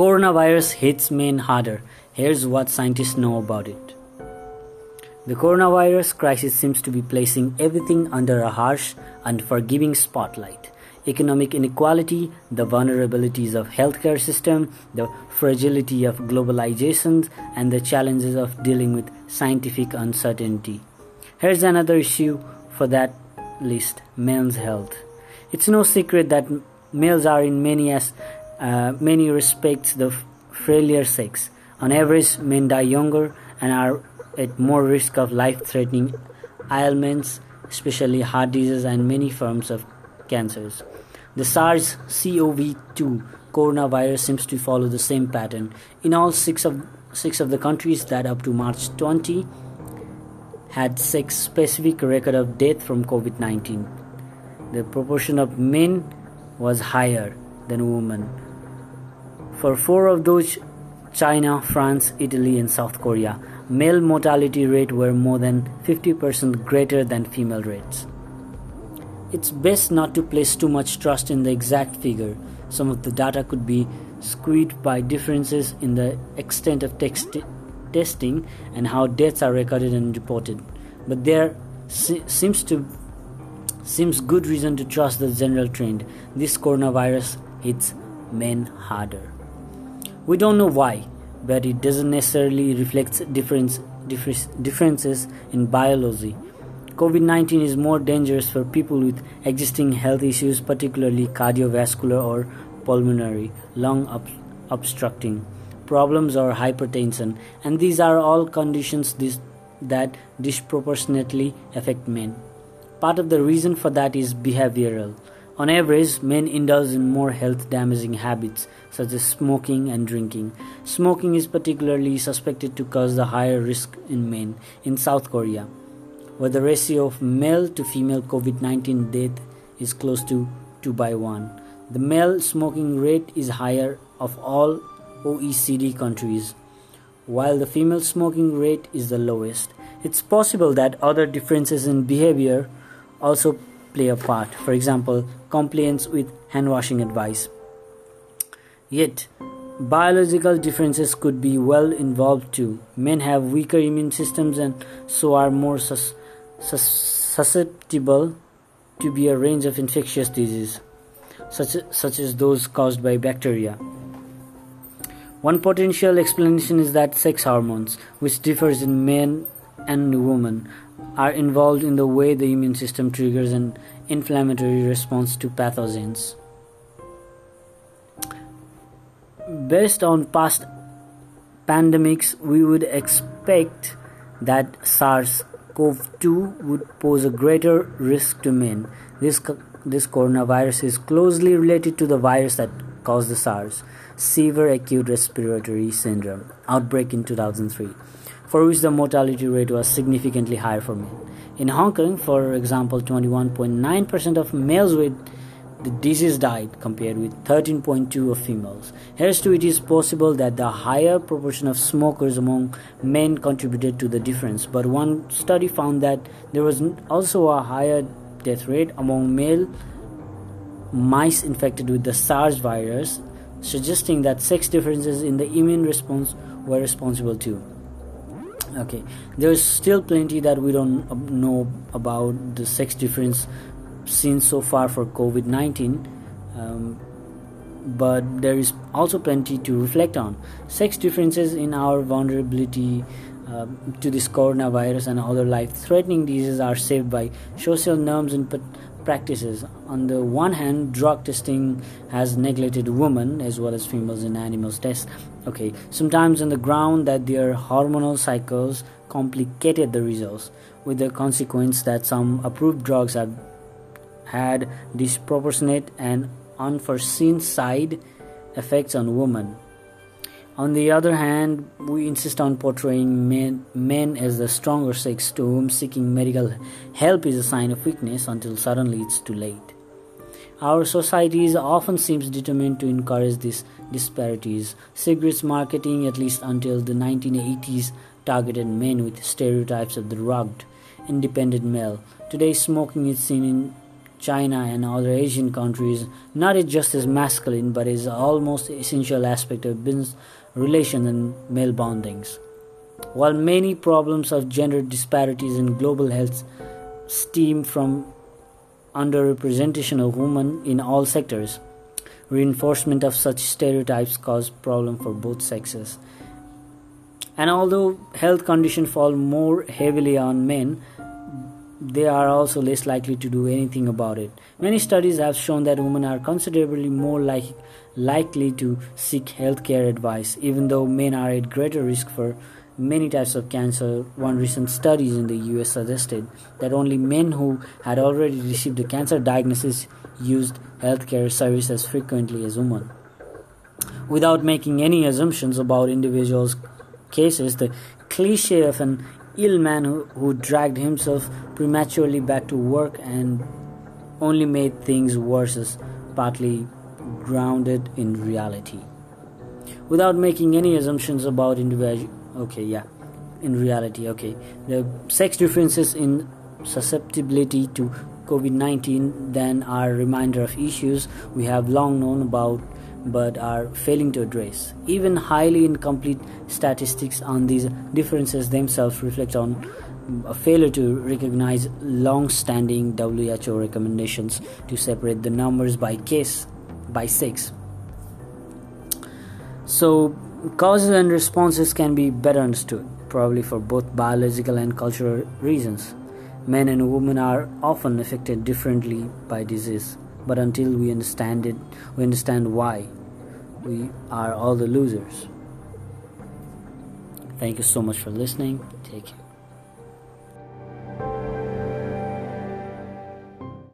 Coronavirus hits men harder. Here's what scientists know about it. The coronavirus crisis seems to be placing everything under a harsh, and unforgiving spotlight. Economic inequality, the vulnerabilities of healthcare system, the fragility of globalization, and the challenges of dealing with scientific uncertainty. Here's another issue for that list: men's health. It's no secret that males are in many as uh, many respects the frailer sex. On average, men die younger and are at more risk of life-threatening ailments, especially heart disease and many forms of cancers. The SARS-CoV-2 coronavirus seems to follow the same pattern. In all six of six of the countries that up to March 20 had six specific record of death from COVID-19. The proportion of men was higher than women. For four of those, China, France, Italy, and South Korea, male mortality rate were more than 50% greater than female rates. It's best not to place too much trust in the exact figure. Some of the data could be skewed by differences in the extent of text- testing and how deaths are recorded and reported. But there se- seems to seems good reason to trust the general trend. This coronavirus hits men harder. We don't know why, but it doesn't necessarily reflect difference, differences in biology. COVID 19 is more dangerous for people with existing health issues, particularly cardiovascular or pulmonary, lung ob- obstructing problems or hypertension, and these are all conditions this, that disproportionately affect men. Part of the reason for that is behavioral. On average, men indulge in more health damaging habits such as smoking and drinking. Smoking is particularly suspected to cause the higher risk in men in South Korea, where the ratio of male to female COVID 19 death is close to 2 by 1. The male smoking rate is higher of all OECD countries, while the female smoking rate is the lowest. It's possible that other differences in behavior also play a part. For example, compliance with hand washing advice. Yet, biological differences could be well involved too. Men have weaker immune systems and so are more sus- sus- susceptible to be a range of infectious diseases, such, such as those caused by bacteria. One potential explanation is that sex hormones, which differs in men and women, are involved in the way the immune system triggers an inflammatory response to pathogens. Based on past pandemics, we would expect that SARS CoV 2 would pose a greater risk to men. This, this coronavirus is closely related to the virus that caused the SARS, severe acute respiratory syndrome, outbreak in 2003 for which the mortality rate was significantly higher for men. In Hong Kong, for example, 21.9% of males with the disease died compared with 13.2 of females. Here's to it is possible that the higher proportion of smokers among men contributed to the difference, but one study found that there was also a higher death rate among male mice infected with the SARS virus, suggesting that sex differences in the immune response were responsible too okay there's still plenty that we don't know about the sex difference seen so far for covid-19 um, but there is also plenty to reflect on sex differences in our vulnerability uh, to this coronavirus and other life-threatening diseases are saved by social norms and practices. On the one hand, drug testing has neglected women as well as females in animals tests. Okay, sometimes on the ground that their hormonal cycles complicated the results, with the consequence that some approved drugs have had disproportionate and unforeseen side effects on women. On the other hand, we insist on portraying men, men as the stronger sex to whom seeking medical help is a sign of weakness until suddenly it's too late. Our societies often seems determined to encourage these disparities. Cigarettes marketing, at least until the 1980s, targeted men with stereotypes of the rugged, independent male. Today, smoking is seen in China and other Asian countries not just as masculine but is almost essential aspect of business relations and male bondings. While many problems of gender disparities in global health stem from underrepresentation of women in all sectors, reinforcement of such stereotypes cause problem for both sexes. And although health conditions fall more heavily on men, they are also less likely to do anything about it. Many studies have shown that women are considerably more like, likely to seek healthcare advice, even though men are at greater risk for many types of cancer. One recent study in the US suggested that only men who had already received a cancer diagnosis used healthcare services as frequently as women. Without making any assumptions about individuals' cases, the cliche of an ill man who, who dragged himself prematurely back to work and only made things worse is partly grounded in reality. Without making any assumptions about individual, okay, yeah, in reality, okay, the sex differences in susceptibility to COVID 19 then are a reminder of issues we have long known about but are failing to address. Even highly incomplete statistics on these differences themselves reflect on a failure to recognize long standing WHO recommendations to separate the numbers by case by sex. So, causes and responses can be better understood, probably for both biological and cultural reasons. Men and women are often affected differently by disease but until we understand it we understand why we are all the losers. Thank you so much for listening. Take care